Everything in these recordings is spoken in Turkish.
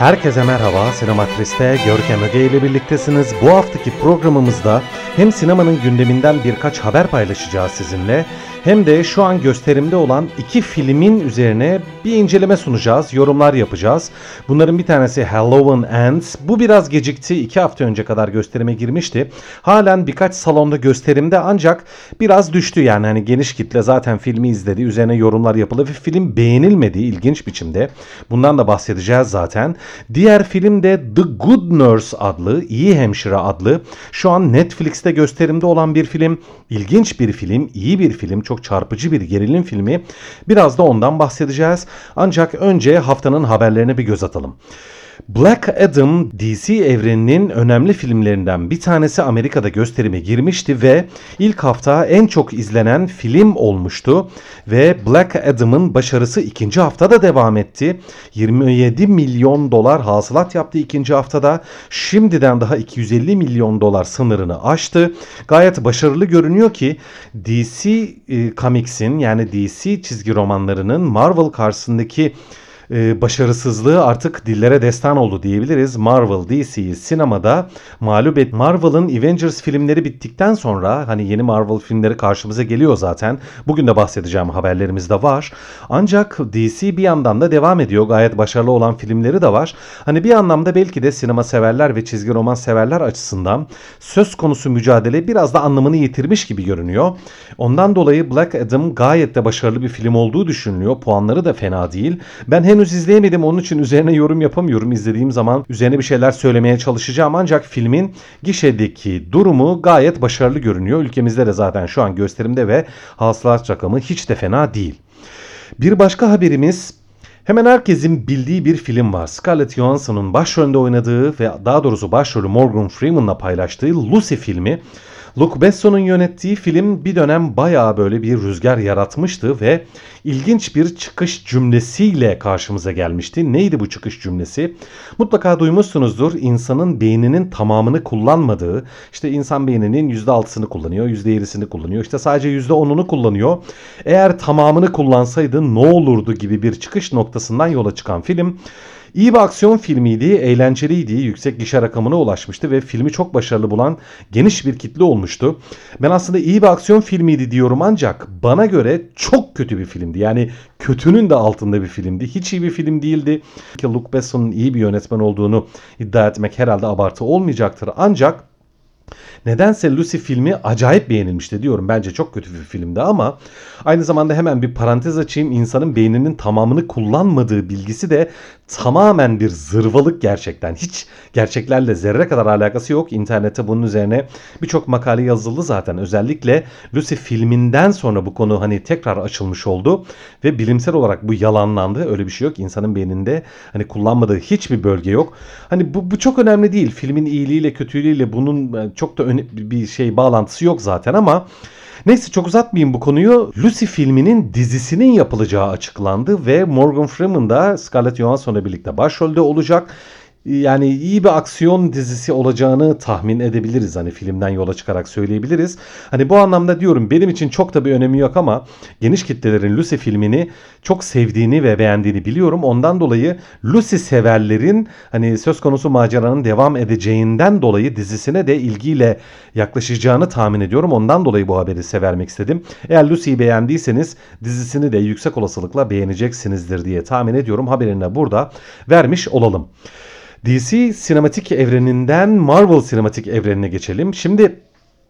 Herkese merhaba, Sinematris'te Görkem Öge ile birliktesiniz. Bu haftaki programımızda hem sinemanın gündeminden birkaç haber paylaşacağız sizinle hem de şu an gösterimde olan iki filmin üzerine bir inceleme sunacağız, yorumlar yapacağız. Bunların bir tanesi Halloween Ends. Bu biraz gecikti, iki hafta önce kadar gösterime girmişti. Halen birkaç salonda gösterimde ancak biraz düştü yani hani geniş kitle zaten filmi izledi, üzerine yorumlar yapıldı ve film beğenilmedi ilginç biçimde. Bundan da bahsedeceğiz zaten. Diğer film de The Good Nurse adlı, İyi Hemşire adlı şu an Netflix'te gösterimde olan bir film. İlginç bir film, iyi bir film, çok çarpıcı bir gerilim filmi. Biraz da ondan bahsedeceğiz. Ancak önce haftanın haberlerine bir göz atalım. Black Adam DC evreninin önemli filmlerinden bir tanesi Amerika'da gösterime girmişti ve ilk hafta en çok izlenen film olmuştu ve Black Adam'ın başarısı ikinci haftada devam etti. 27 milyon dolar hasılat yaptı ikinci haftada. Şimdiden daha 250 milyon dolar sınırını aştı. Gayet başarılı görünüyor ki DC e, Comics'in yani DC çizgi romanlarının Marvel karşısındaki e, başarısızlığı artık dillere destan oldu diyebiliriz. Marvel DC'yi sinemada mağlup et. Marvel'ın Avengers filmleri bittikten sonra hani yeni Marvel filmleri karşımıza geliyor zaten. Bugün de bahsedeceğim haberlerimizde var. Ancak DC bir yandan da devam ediyor. Gayet başarılı olan filmleri de var. Hani bir anlamda belki de sinema severler ve çizgi roman severler açısından söz konusu mücadele biraz da anlamını yitirmiş gibi görünüyor. Ondan dolayı Black Adam gayet de başarılı bir film olduğu düşünülüyor. Puanları da fena değil. Ben henüz henüz izleyemedim onun için üzerine yorum yapamıyorum. İzlediğim zaman üzerine bir şeyler söylemeye çalışacağım ancak filmin gişedeki durumu gayet başarılı görünüyor. Ülkemizde de zaten şu an gösterimde ve hasılat rakamı hiç de fena değil. Bir başka haberimiz Hemen herkesin bildiği bir film var. Scarlett Johansson'un başrolünde oynadığı ve daha doğrusu başrolü Morgan Freeman'la paylaştığı Lucy filmi. Luc Besson'un yönettiği film bir dönem bayağı böyle bir rüzgar yaratmıştı ve ilginç bir çıkış cümlesiyle karşımıza gelmişti. Neydi bu çıkış cümlesi? Mutlaka duymuşsunuzdur. İnsanın beyninin tamamını kullanmadığı, işte insan beyninin %6'sını kullanıyor, %7'sini kullanıyor, işte sadece %10'unu kullanıyor. Eğer tamamını kullansaydı ne olurdu gibi bir çıkış noktasından yola çıkan film İyi bir aksiyon filmiydi, eğlenceliydi, yüksek gişe rakamına ulaşmıştı ve filmi çok başarılı bulan geniş bir kitle olmuştu. Ben aslında iyi bir aksiyon filmiydi diyorum ancak bana göre çok kötü bir filmdi. Yani kötünün de altında bir filmdi. Hiç iyi bir film değildi. Luke Besson'un iyi bir yönetmen olduğunu iddia etmek herhalde abartı olmayacaktır. Ancak Nedense Lucy filmi acayip beğenilmişti diyorum. Bence çok kötü bir filmdi ama aynı zamanda hemen bir parantez açayım. İnsanın beyninin tamamını kullanmadığı bilgisi de tamamen bir zırvalık gerçekten. Hiç gerçeklerle zerre kadar alakası yok. İnternette bunun üzerine birçok makale yazıldı zaten. Özellikle Lucy filminden sonra bu konu hani tekrar açılmış oldu ve bilimsel olarak bu yalanlandı. Öyle bir şey yok. İnsanın beyninde hani kullanmadığı hiçbir bölge yok. Hani bu, bu çok önemli değil. Filmin iyiliğiyle kötülüğüyle bunun e, çok da bir şey bağlantısı yok zaten ama Neyse çok uzatmayayım bu konuyu. Lucy filminin dizisinin yapılacağı açıklandı ve Morgan Freeman da Scarlett Johansson'la birlikte başrolde olacak yani iyi bir aksiyon dizisi olacağını tahmin edebiliriz. Hani filmden yola çıkarak söyleyebiliriz. Hani bu anlamda diyorum benim için çok da bir önemi yok ama geniş kitlelerin Lucy filmini çok sevdiğini ve beğendiğini biliyorum. Ondan dolayı Lucy severlerin hani söz konusu maceranın devam edeceğinden dolayı dizisine de ilgiyle yaklaşacağını tahmin ediyorum. Ondan dolayı bu haberi size istedim. Eğer Lucy'yi beğendiyseniz dizisini de yüksek olasılıkla beğeneceksinizdir diye tahmin ediyorum. Haberini burada vermiş olalım. DC sinematik evreninden Marvel sinematik evrenine geçelim. Şimdi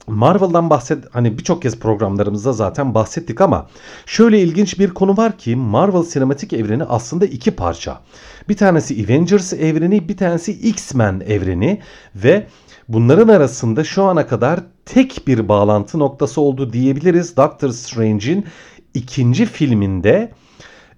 Marvel'dan bahset hani birçok kez programlarımızda zaten bahsettik ama şöyle ilginç bir konu var ki Marvel sinematik evreni aslında iki parça. Bir tanesi Avengers evreni, bir tanesi X-Men evreni ve bunların arasında şu ana kadar tek bir bağlantı noktası oldu diyebiliriz. Doctor Strange'in ikinci filminde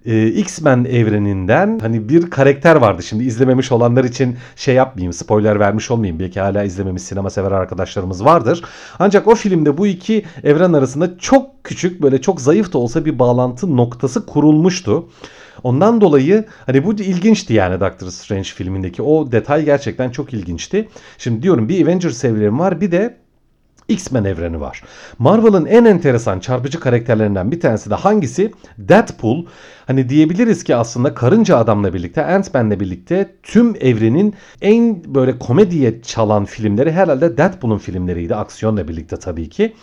e, X-Men evreninden hani bir karakter vardı. Şimdi izlememiş olanlar için şey yapmayayım, spoiler vermiş olmayayım. Belki hala izlememiş sinema sever arkadaşlarımız vardır. Ancak o filmde bu iki evren arasında çok küçük böyle çok zayıf da olsa bir bağlantı noktası kurulmuştu. Ondan dolayı hani bu ilginçti yani Doctor Strange filmindeki o detay gerçekten çok ilginçti. Şimdi diyorum bir Avengers evreni var bir de X-Men evreni var. Marvel'ın en enteresan çarpıcı karakterlerinden bir tanesi de hangisi? Deadpool. Hani diyebiliriz ki aslında Karınca Adam'la birlikte, Ant-Man'le birlikte tüm evrenin en böyle komediye çalan filmleri herhalde Deadpool'un filmleriydi. Aksiyonla birlikte tabii ki.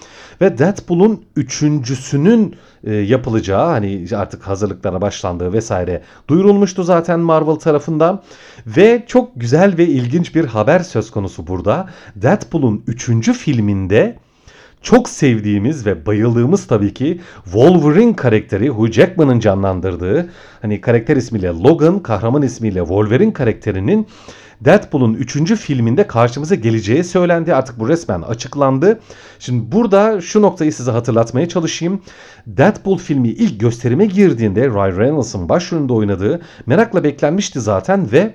Ve Deadpool'un üçüncüsünün e, yapılacağı hani artık hazırlıklara başlandığı vesaire duyurulmuştu zaten Marvel tarafından. Ve çok güzel ve ilginç bir haber söz konusu burada. Deadpool'un üçüncü filminde çok sevdiğimiz ve bayıldığımız tabii ki Wolverine karakteri Hugh Jackman'ın canlandırdığı hani karakter ismiyle Logan, kahraman ismiyle Wolverine karakterinin Deadpool'un 3. filminde karşımıza geleceği söylendi. Artık bu resmen açıklandı. Şimdi burada şu noktayı size hatırlatmaya çalışayım. Deadpool filmi ilk gösterime girdiğinde Ryan Reynolds'ın başrolünde oynadığı merakla beklenmişti zaten ve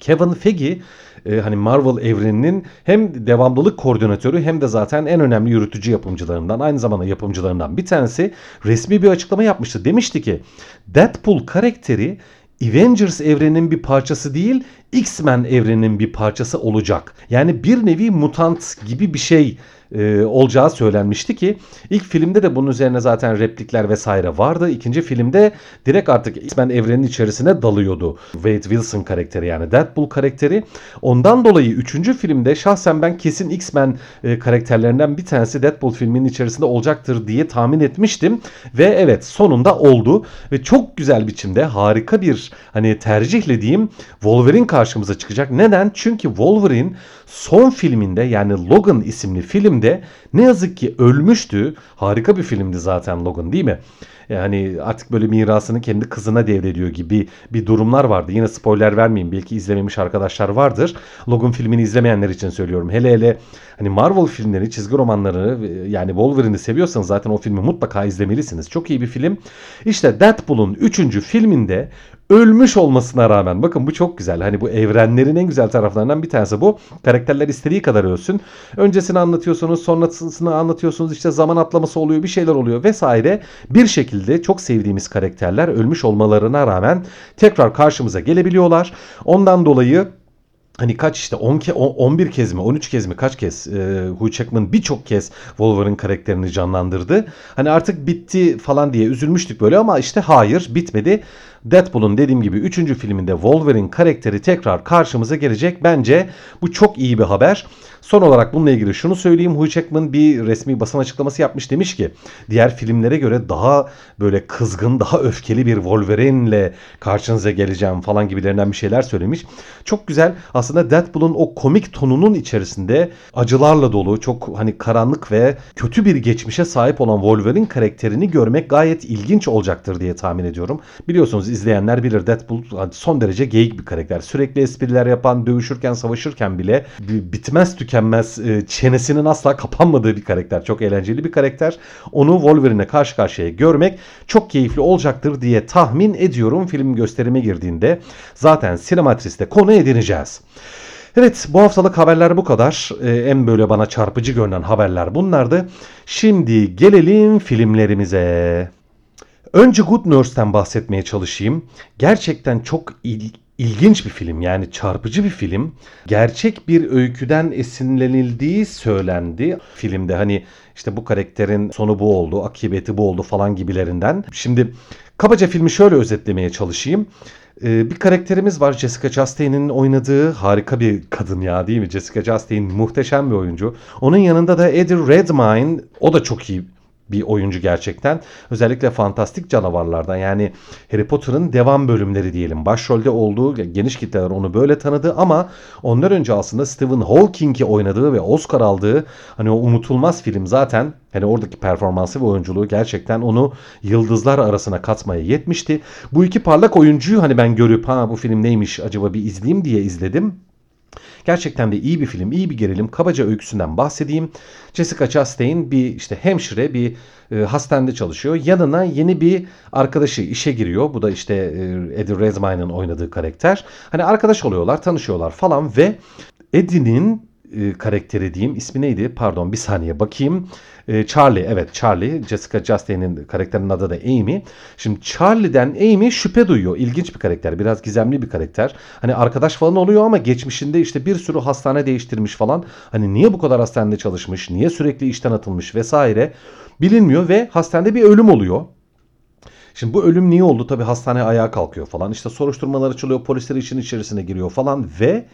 Kevin Feige e, hani Marvel evreninin hem devamlılık koordinatörü hem de zaten en önemli yürütücü yapımcılarından aynı zamanda yapımcılarından bir tanesi resmi bir açıklama yapmıştı. Demişti ki Deadpool karakteri Avengers evreninin bir parçası değil, X-Men evreninin bir parçası olacak. Yani bir nevi mutant gibi bir şey e, olacağı söylenmişti ki ilk filmde de bunun üzerine zaten replikler vesaire vardı. İkinci filmde direkt artık X-Men evrenin içerisine dalıyordu. Wade Wilson karakteri yani Deadpool karakteri. Ondan dolayı üçüncü filmde şahsen ben kesin X-Men e, karakterlerinden bir tanesi Deadpool filminin içerisinde olacaktır diye tahmin etmiştim. Ve evet sonunda oldu. Ve çok güzel biçimde harika bir hani tercihle diyeyim Wolverine karşımıza çıkacak. Neden? Çünkü Wolverine son filminde yani Logan isimli filmde ne yazık ki ölmüştü. Harika bir filmdi zaten Logan değil mi? Yani artık böyle mirasını kendi kızına devrediyor gibi bir durumlar vardı. Yine spoiler vermeyeyim. Belki izlememiş arkadaşlar vardır. Logan filmini izlemeyenler için söylüyorum. Hele hele hani Marvel filmleri, çizgi romanları yani Wolverine'i seviyorsanız zaten o filmi mutlaka izlemelisiniz. Çok iyi bir film. İşte Deadpool'un 3. filminde ölmüş olmasına rağmen bakın bu çok güzel. Hani bu evrenlerin en güzel taraflarından bir tanesi bu. Karakterler istediği kadar ölsün. Öncesini anlatıyorsunuz, sonrasını anlatıyorsunuz. İşte zaman atlaması oluyor, bir şeyler oluyor vesaire. Bir şekilde çok sevdiğimiz karakterler ölmüş olmalarına rağmen tekrar karşımıza gelebiliyorlar. Ondan dolayı hani kaç işte 10 ke 11 kez mi 13 kez mi kaç kez e, Hugh Jackman birçok kez Wolverine karakterini canlandırdı. Hani artık bitti falan diye üzülmüştük böyle ama işte hayır bitmedi. Deadpool'un dediğim gibi 3. filminde Wolverine karakteri tekrar karşımıza gelecek. Bence bu çok iyi bir haber. Son olarak bununla ilgili şunu söyleyeyim. Hugh Jackman bir resmi basın açıklaması yapmış demiş ki diğer filmlere göre daha böyle kızgın, daha öfkeli bir Wolverine'le karşınıza geleceğim falan gibilerinden bir şeyler söylemiş. Çok güzel. Aslında Deadpool'un o komik tonunun içerisinde acılarla dolu, çok hani karanlık ve kötü bir geçmişe sahip olan Wolverine karakterini görmek gayet ilginç olacaktır diye tahmin ediyorum. Biliyorsunuz izleyenler bilir Deadpool son derece geyik bir karakter. Sürekli espriler yapan, dövüşürken, savaşırken bile bitmez tükenmez e, çenesinin asla kapanmadığı bir karakter. Çok eğlenceli bir karakter. Onu Wolverine'e karşı karşıya görmek çok keyifli olacaktır diye tahmin ediyorum film gösterime girdiğinde. Zaten Sinematris'te konu edineceğiz. Evet bu haftalık haberler bu kadar. Ee, en böyle bana çarpıcı görünen haberler bunlardı. Şimdi gelelim filmlerimize. Önce Good Nurse'ten bahsetmeye çalışayım. Gerçekten çok il, ilginç bir film yani çarpıcı bir film. Gerçek bir öyküden esinlenildiği söylendi filmde. Hani işte bu karakterin sonu bu oldu, akıbeti bu oldu falan gibilerinden. Şimdi kabaca filmi şöyle özetlemeye çalışayım. Ee, bir karakterimiz var Jessica Chastain'in oynadığı harika bir kadın ya değil mi? Jessica Chastain muhteşem bir oyuncu. Onun yanında da Eddie Redmayne o da çok iyi bir oyuncu gerçekten. Özellikle fantastik canavarlardan yani Harry Potter'ın devam bölümleri diyelim. Başrolde olduğu geniş kitleler onu böyle tanıdı ama ondan önce aslında Stephen Hawking'i oynadığı ve Oscar aldığı hani o unutulmaz film zaten hani oradaki performansı ve oyunculuğu gerçekten onu yıldızlar arasına katmaya yetmişti. Bu iki parlak oyuncuyu hani ben görüp ha bu film neymiş acaba bir izleyeyim diye izledim. Gerçekten de iyi bir film, iyi bir gerilim. Kabaca öyküsünden bahsedeyim. Jessica Chastain bir işte hemşire, bir e, hastanede çalışıyor. Yanına yeni bir arkadaşı işe giriyor. Bu da işte e, Eddie Redmayne'ın oynadığı karakter. Hani arkadaş oluyorlar, tanışıyorlar falan ve Eddie'nin e, karakteri diyeyim. İsmi neydi? Pardon bir saniye bakayım. E, Charlie evet Charlie. Jessica Chastain'in karakterinin adı da Amy. Şimdi Charlie'den Amy şüphe duyuyor. İlginç bir karakter. Biraz gizemli bir karakter. Hani arkadaş falan oluyor ama geçmişinde işte bir sürü hastane değiştirmiş falan. Hani niye bu kadar hastanede çalışmış? Niye sürekli işten atılmış vesaire bilinmiyor ve hastanede bir ölüm oluyor. Şimdi bu ölüm niye oldu? Tabii hastane ayağa kalkıyor falan. İşte soruşturmalar açılıyor, polisler işin içerisine giriyor falan ve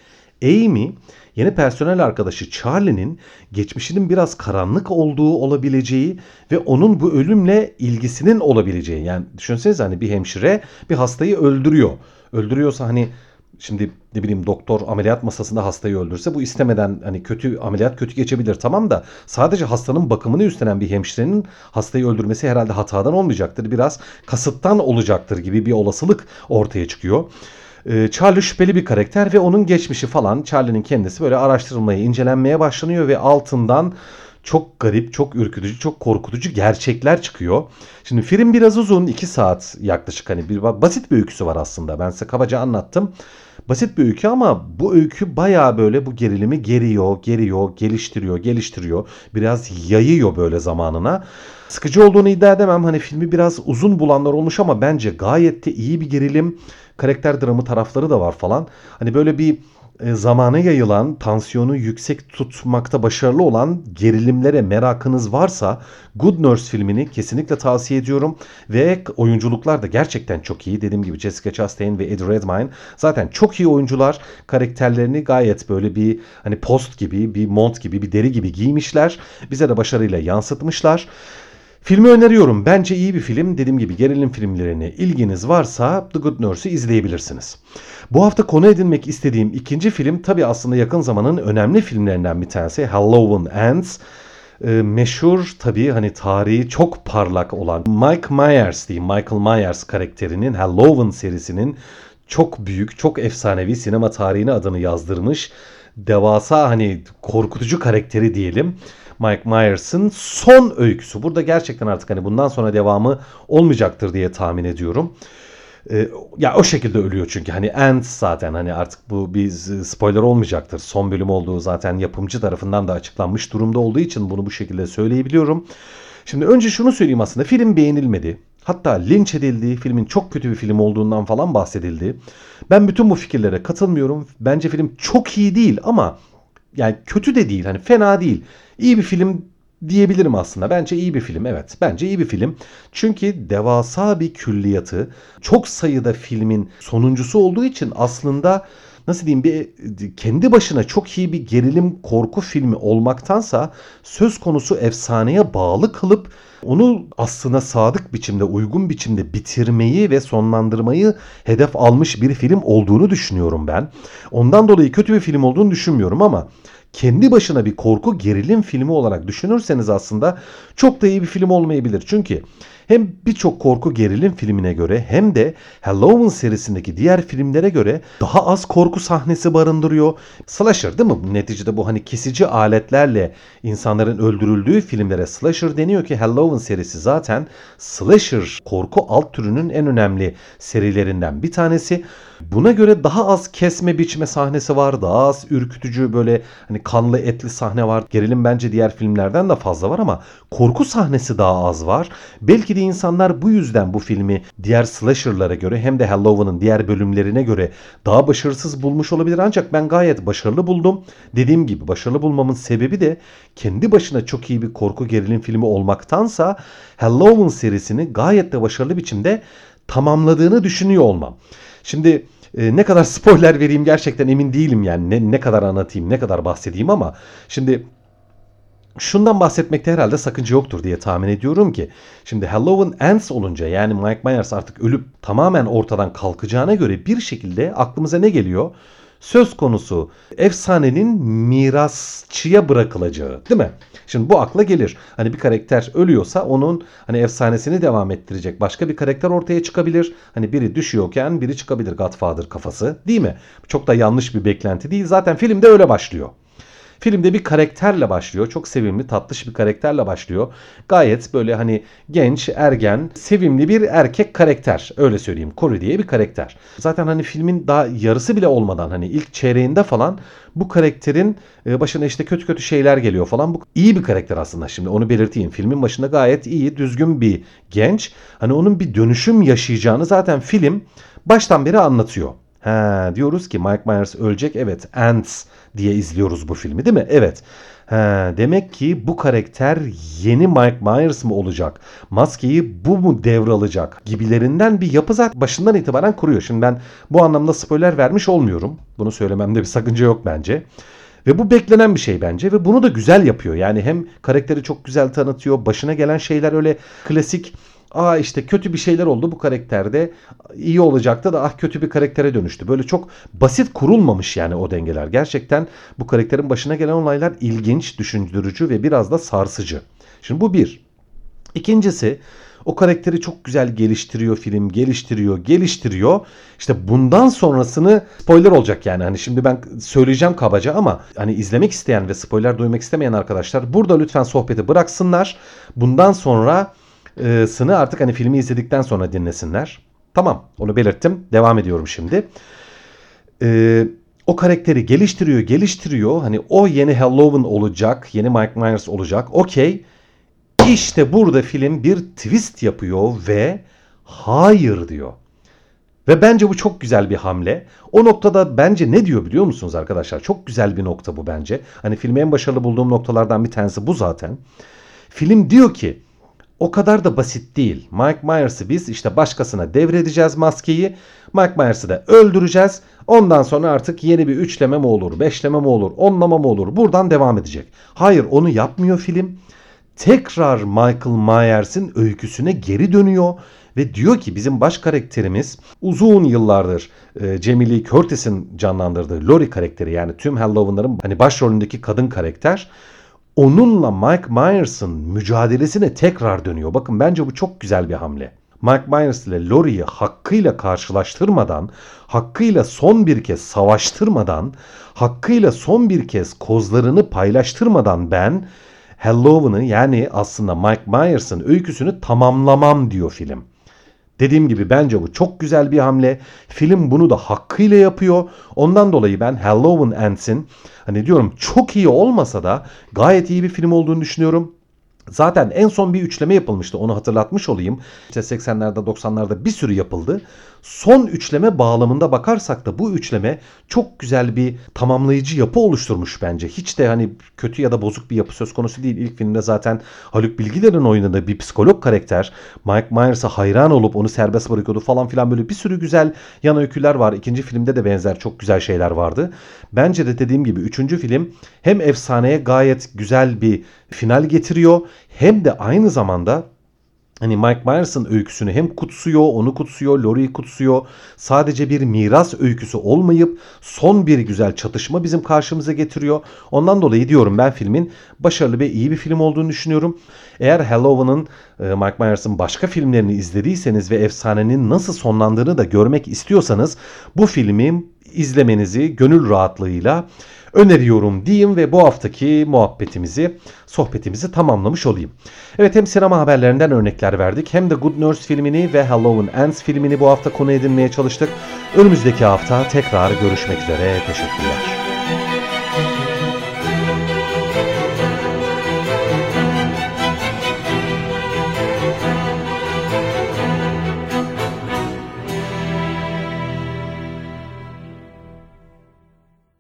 Amy yeni personel arkadaşı Charlie'nin geçmişinin biraz karanlık olduğu olabileceği ve onun bu ölümle ilgisinin olabileceği. Yani düşünsenize hani bir hemşire bir hastayı öldürüyor. Öldürüyorsa hani Şimdi ne bileyim doktor ameliyat masasında hastayı öldürse bu istemeden hani kötü ameliyat kötü geçebilir tamam da sadece hastanın bakımını üstlenen bir hemşirenin hastayı öldürmesi herhalde hatadan olmayacaktır. Biraz kasıttan olacaktır gibi bir olasılık ortaya çıkıyor. Ee, Charlie şüpheli bir karakter ve onun geçmişi falan Charlie'nin kendisi böyle araştırılmaya, incelenmeye başlanıyor ve altından çok garip, çok ürkütücü, çok korkutucu gerçekler çıkıyor. Şimdi film biraz uzun, 2 saat yaklaşık hani bir basit bir öyküsü var aslında. Ben size kabaca anlattım. Basit bir öykü ama bu öykü baya böyle bu gerilimi geriyor, geriyor, geliştiriyor, geliştiriyor. Biraz yayıyor böyle zamanına. Sıkıcı olduğunu iddia edemem. Hani filmi biraz uzun bulanlar olmuş ama bence gayet de iyi bir gerilim. Karakter dramı tarafları da var falan. Hani böyle bir zamana yayılan, tansiyonu yüksek tutmakta başarılı olan gerilimlere merakınız varsa Good Nurse filmini kesinlikle tavsiye ediyorum. Ve oyunculuklar da gerçekten çok iyi. Dediğim gibi Jessica Chastain ve Eddie Redmayne zaten çok iyi oyuncular. Karakterlerini gayet böyle bir hani post gibi, bir mont gibi, bir deri gibi giymişler. Bize de başarıyla yansıtmışlar. Filmi öneriyorum. Bence iyi bir film. Dediğim gibi gerilim filmlerine ilginiz varsa The Good Nurse'ü izleyebilirsiniz. Bu hafta konu edinmek istediğim ikinci film tabi aslında yakın zamanın önemli filmlerinden bir tanesi Halloween Ends. Ee, meşhur tabi hani tarihi çok parlak olan Mike Myers diyeyim Michael Myers karakterinin Halloween serisinin çok büyük, çok efsanevi sinema tarihine adını yazdırmış devasa hani korkutucu karakteri diyelim. Mike Myers'ın son öyküsü. Burada gerçekten artık hani bundan sonra devamı olmayacaktır diye tahmin ediyorum. Ee, ya o şekilde ölüyor çünkü hani End zaten hani artık bu bir spoiler olmayacaktır. Son bölüm olduğu zaten yapımcı tarafından da açıklanmış durumda olduğu için bunu bu şekilde söyleyebiliyorum. Şimdi önce şunu söyleyeyim aslında film beğenilmedi. Hatta linç edildi, filmin çok kötü bir film olduğundan falan bahsedildi. Ben bütün bu fikirlere katılmıyorum. Bence film çok iyi değil ama yani kötü de değil, hani fena değil. İyi bir film diyebilirim aslında. Bence iyi bir film. Evet, bence iyi bir film. Çünkü devasa bir külliyatı, çok sayıda filmin sonuncusu olduğu için aslında nasıl diyeyim bir kendi başına çok iyi bir gerilim korku filmi olmaktansa söz konusu efsaneye bağlı kılıp onu aslına sadık biçimde, uygun biçimde bitirmeyi ve sonlandırmayı hedef almış bir film olduğunu düşünüyorum ben. Ondan dolayı kötü bir film olduğunu düşünmüyorum ama kendi başına bir korku gerilim filmi olarak düşünürseniz aslında çok da iyi bir film olmayabilir. Çünkü hem birçok korku gerilim filmine göre hem de Halloween serisindeki diğer filmlere göre daha az korku sahnesi barındırıyor. Slasher değil mi? Neticede bu hani kesici aletlerle insanların öldürüldüğü filmlere slasher deniyor ki Halloween serisi zaten slasher korku alt türünün en önemli serilerinden bir tanesi. Buna göre daha az kesme biçme sahnesi var. Daha az ürkütücü böyle hani kanlı etli sahne var. Gerilim bence diğer filmlerden de fazla var ama korku sahnesi daha az var. Belki de insanlar bu yüzden bu filmi diğer slasher'lara göre hem de Halloween'ın diğer bölümlerine göre daha başarısız bulmuş olabilir. Ancak ben gayet başarılı buldum. Dediğim gibi başarılı bulmamın sebebi de kendi başına çok iyi bir korku gerilim filmi olmaktansa Halloween serisini gayet de başarılı biçimde tamamladığını düşünüyor olmam. Şimdi e, ne kadar spoiler vereyim gerçekten emin değilim yani ne, ne kadar anlatayım ne kadar bahsedeyim ama şimdi şundan bahsetmekte herhalde sakınca yoktur diye tahmin ediyorum ki şimdi Halloween Ends olunca yani Mike Myers artık ölüp tamamen ortadan kalkacağına göre bir şekilde aklımıza ne geliyor? Söz konusu efsanenin mirasçıya bırakılacağı değil mi? Şimdi bu akla gelir. Hani bir karakter ölüyorsa onun hani efsanesini devam ettirecek başka bir karakter ortaya çıkabilir. Hani biri düşüyorken biri çıkabilir Godfather kafası değil mi? Çok da yanlış bir beklenti değil. Zaten filmde öyle başlıyor. Filmde bir karakterle başlıyor. Çok sevimli, tatlış bir karakterle başlıyor. Gayet böyle hani genç, ergen, sevimli bir erkek karakter. Öyle söyleyeyim. Corey diye bir karakter. Zaten hani filmin daha yarısı bile olmadan hani ilk çeyreğinde falan bu karakterin e, başına işte kötü kötü şeyler geliyor falan. Bu iyi bir karakter aslında şimdi onu belirteyim. Filmin başında gayet iyi, düzgün bir genç. Hani onun bir dönüşüm yaşayacağını zaten film baştan beri anlatıyor. He, diyoruz ki Mike Myers ölecek. Evet, Ants diye izliyoruz bu filmi değil mi? Evet. He, demek ki bu karakter yeni Mike Myers mı olacak? Maskeyi bu mu devralacak? Gibilerinden bir yapı zaten başından itibaren kuruyor. Şimdi ben bu anlamda spoiler vermiş olmuyorum. Bunu söylememde bir sakınca yok bence. Ve bu beklenen bir şey bence ve bunu da güzel yapıyor. Yani hem karakteri çok güzel tanıtıyor. Başına gelen şeyler öyle klasik Aa işte kötü bir şeyler oldu bu karakterde iyi olacaktı da ah kötü bir karaktere dönüştü. Böyle çok basit kurulmamış yani o dengeler. Gerçekten bu karakterin başına gelen olaylar ilginç, düşündürücü ve biraz da sarsıcı. Şimdi bu bir. İkincisi o karakteri çok güzel geliştiriyor film, geliştiriyor, geliştiriyor. İşte bundan sonrasını spoiler olacak yani. Hani şimdi ben söyleyeceğim kabaca ama hani izlemek isteyen ve spoiler duymak istemeyen arkadaşlar burada lütfen sohbeti bıraksınlar. Bundan sonra e, sını artık hani filmi izledikten sonra dinlesinler. Tamam onu belirttim. Devam ediyorum şimdi. E, o karakteri geliştiriyor, geliştiriyor. Hani o yeni Halloween olacak, yeni Mike Myers olacak. Okey. İşte burada film bir twist yapıyor ve hayır diyor. Ve bence bu çok güzel bir hamle. O noktada bence ne diyor biliyor musunuz arkadaşlar? Çok güzel bir nokta bu bence. Hani filmi en başarılı bulduğum noktalardan bir tanesi bu zaten. Film diyor ki o kadar da basit değil. Mike Myers'ı biz işte başkasına devredeceğiz maskeyi. Mike Myers'ı da öldüreceğiz. Ondan sonra artık yeni bir üçleme mi olur, beşleme mi olur, onlama mı olur buradan devam edecek. Hayır onu yapmıyor film. Tekrar Michael Myers'in öyküsüne geri dönüyor ve diyor ki bizim baş karakterimiz uzun yıllardır e, Jamie Lee Curtis'in canlandırdığı Lori karakteri yani tüm Halloween'ların hani başrolündeki kadın karakter onunla Mike Myers'ın mücadelesine tekrar dönüyor. Bakın bence bu çok güzel bir hamle. Mike Myers ile Laurie'yi hakkıyla karşılaştırmadan, hakkıyla son bir kez savaştırmadan, hakkıyla son bir kez kozlarını paylaştırmadan ben Halloween'ı yani aslında Mike Myers'ın öyküsünü tamamlamam diyor film. Dediğim gibi bence bu çok güzel bir hamle. Film bunu da hakkıyla yapıyor. Ondan dolayı ben Halloween Ends'in hani diyorum çok iyi olmasa da gayet iyi bir film olduğunu düşünüyorum. Zaten en son bir üçleme yapılmıştı onu hatırlatmış olayım. İşte 80'lerde 90'larda bir sürü yapıldı. Son üçleme bağlamında bakarsak da bu üçleme çok güzel bir tamamlayıcı yapı oluşturmuş bence. Hiç de hani kötü ya da bozuk bir yapı söz konusu değil. İlk filmde zaten Haluk Bilgiler'in oynadığı bir psikolog karakter Mike Myers'a hayran olup onu serbest bırakıyordu falan filan böyle bir sürü güzel yan öyküler var. İkinci filmde de benzer çok güzel şeyler vardı. Bence de dediğim gibi üçüncü film hem efsaneye gayet güzel bir final getiriyor hem de aynı zamanda Hani Mike Myers'ın öyküsünü hem kutsuyor, onu kutsuyor, Laurie'yi kutsuyor. Sadece bir miras öyküsü olmayıp son bir güzel çatışma bizim karşımıza getiriyor. Ondan dolayı diyorum ben filmin başarılı ve iyi bir film olduğunu düşünüyorum. Eğer Halloween'ın e, Mike Myers'ın başka filmlerini izlediyseniz ve efsanenin nasıl sonlandığını da görmek istiyorsanız bu filmi izlemenizi gönül rahatlığıyla öneriyorum diyeyim ve bu haftaki muhabbetimizi, sohbetimizi tamamlamış olayım. Evet hem sinema haberlerinden örnekler verdik hem de Good Nurse filmini ve Halloween Ends filmini bu hafta konu edinmeye çalıştık. Önümüzdeki hafta tekrar görüşmek üzere. Teşekkürler.